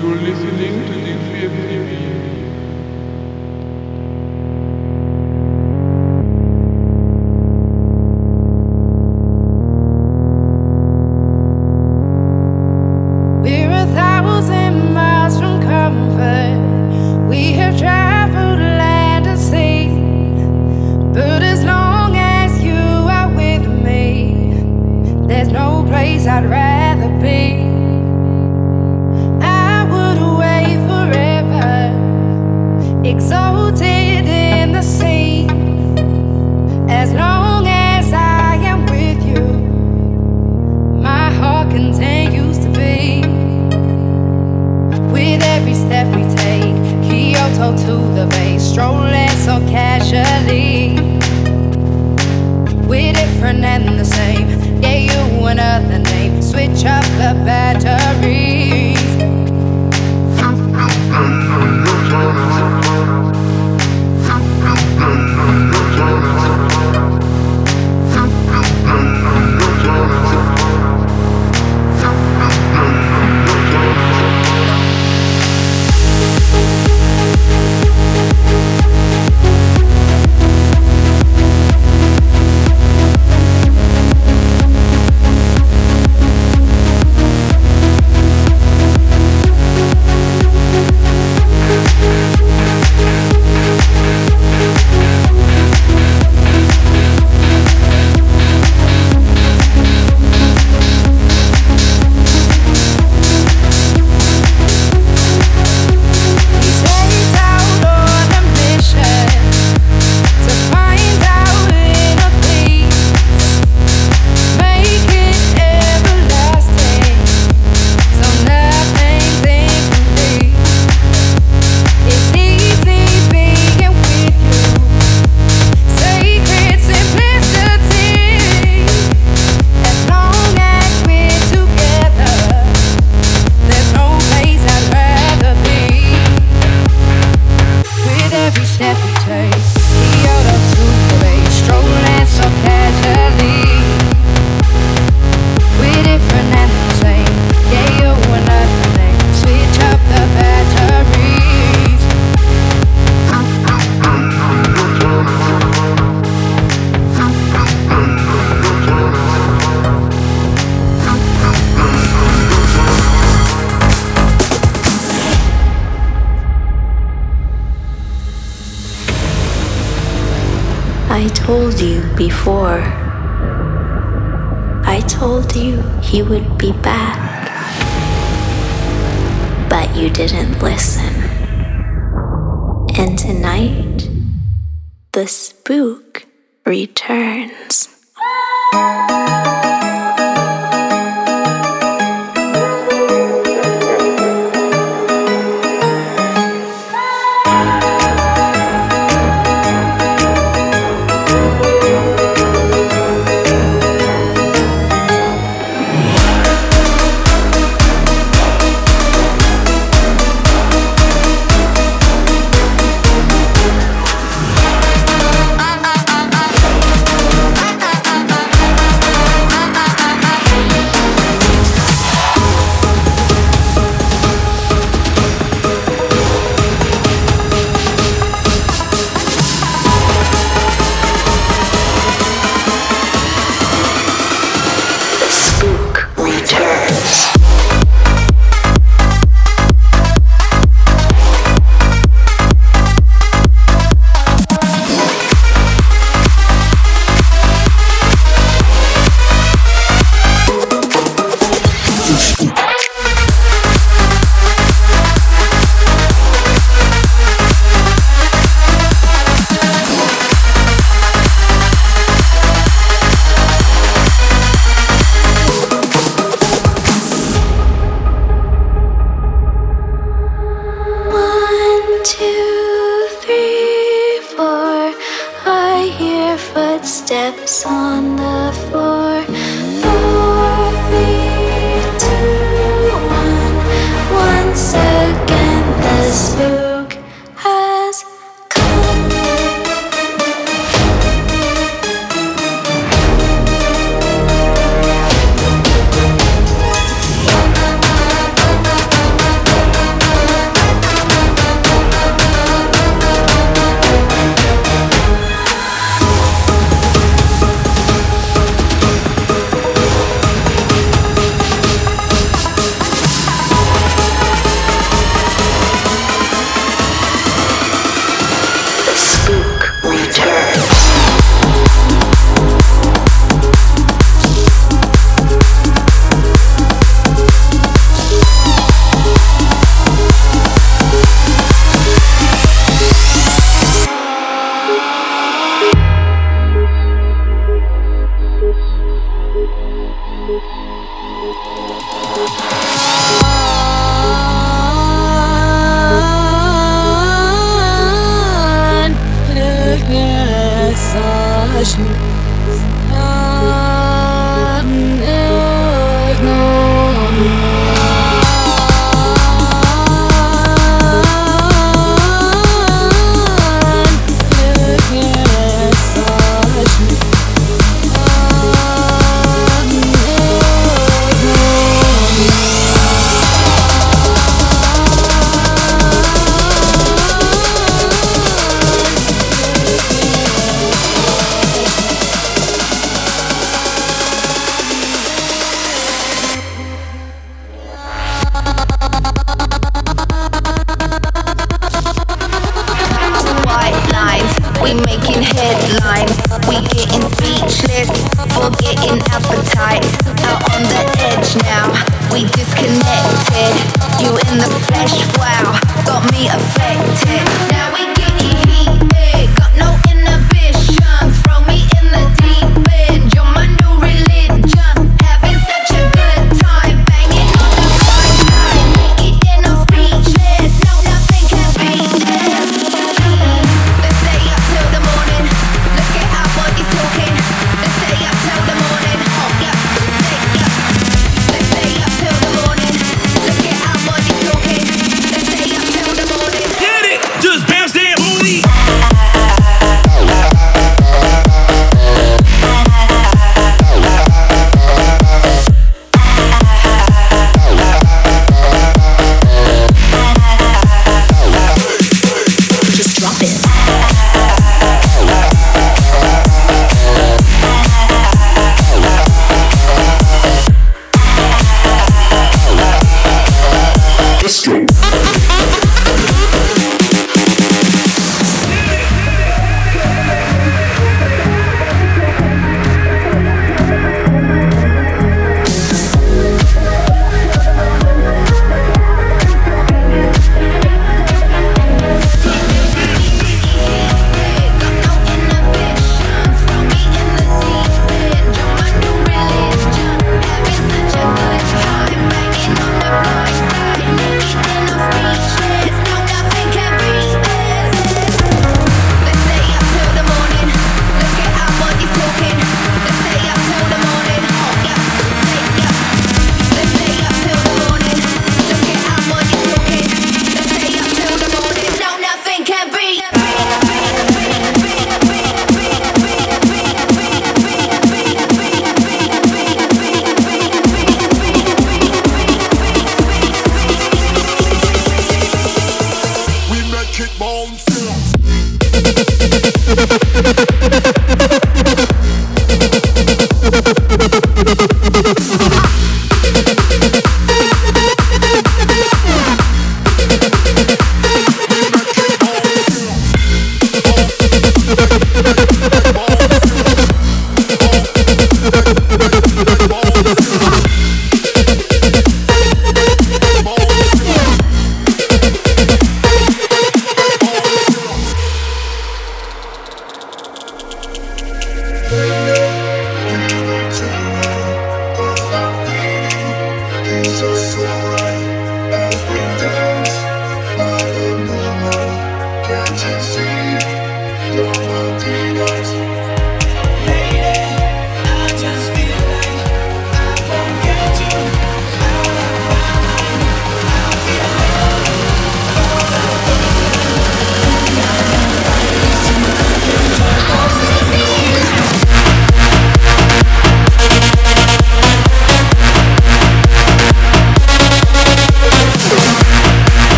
before.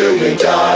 Till we die.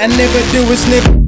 I never do a nigga.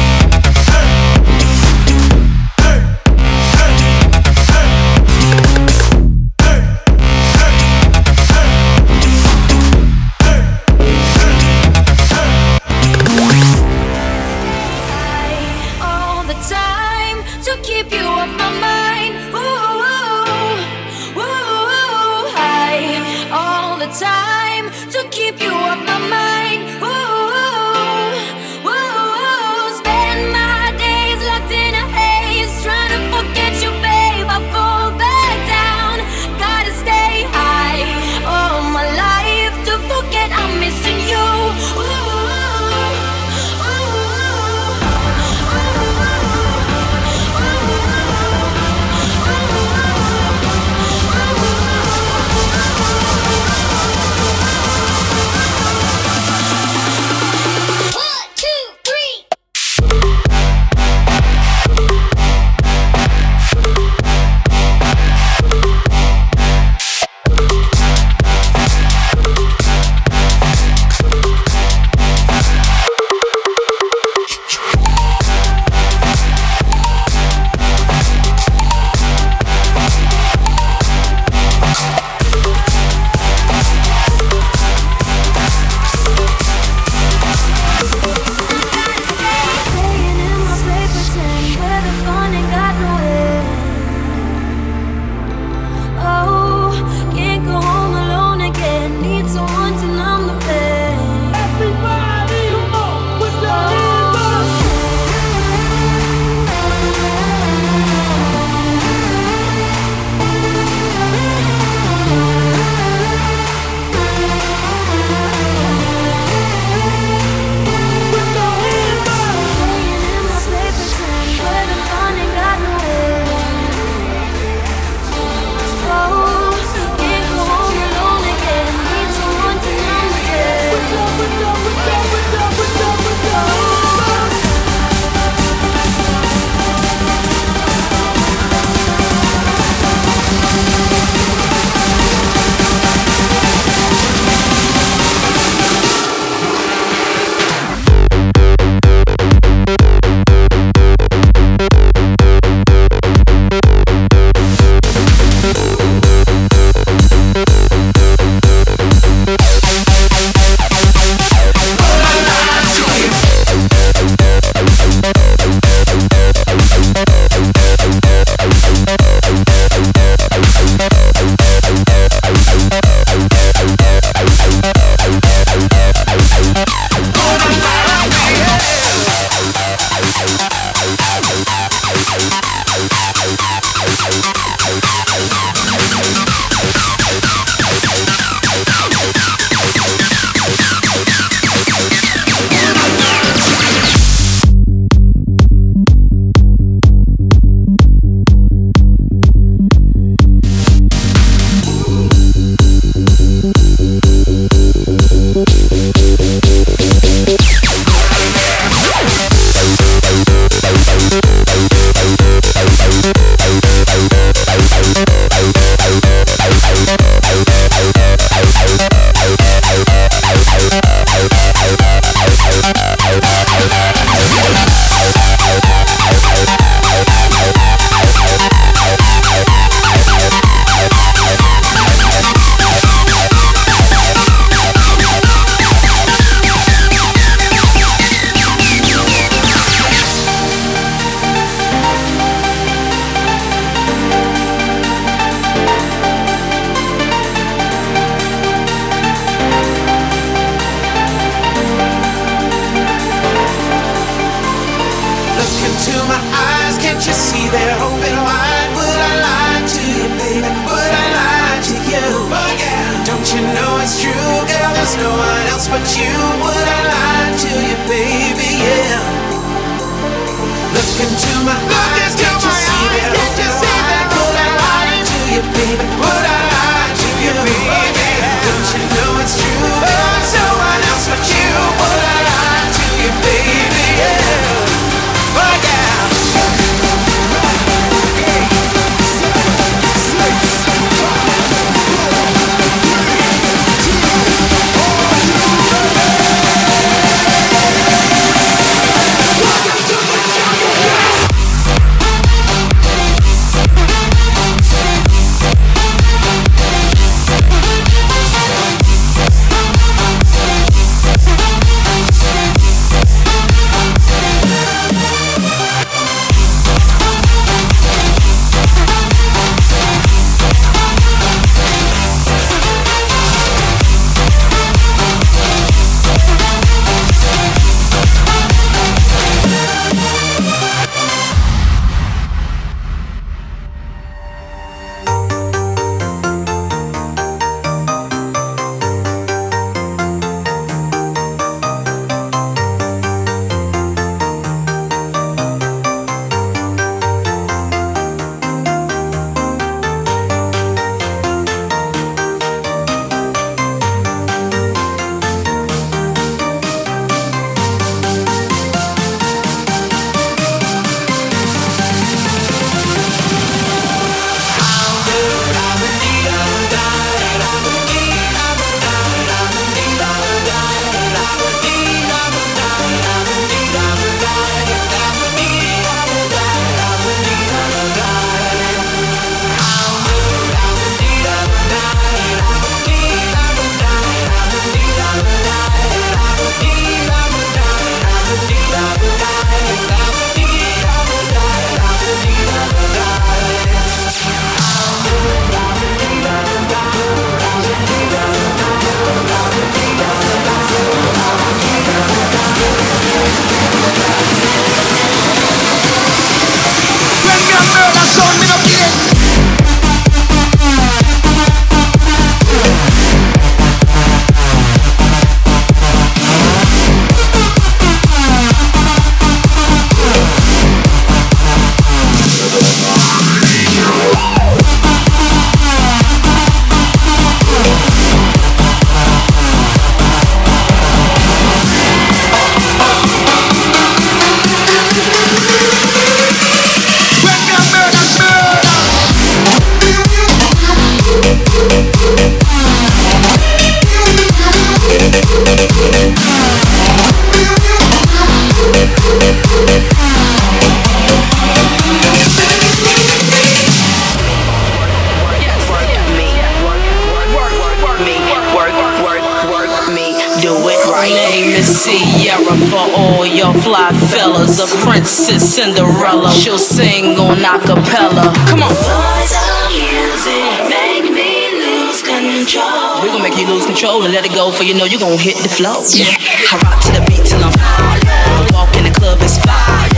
is Cinderella. She'll sing on a cappella. Come on. Boys are music, make me lose control. We gon' make you lose control and let it go, for you know you gon' hit the flow. Yeah. I rock to the beat till I'm fired. Walk in the club, it's fire.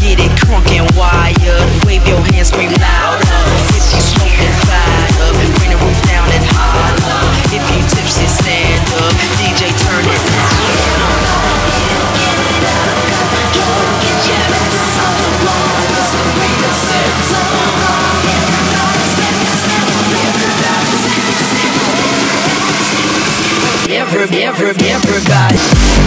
Get it crunk and wired. Wave your hands, scream loud. every, every, everybody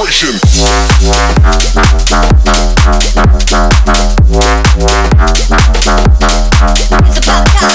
vibration. It's about time.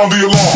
sound the alarm.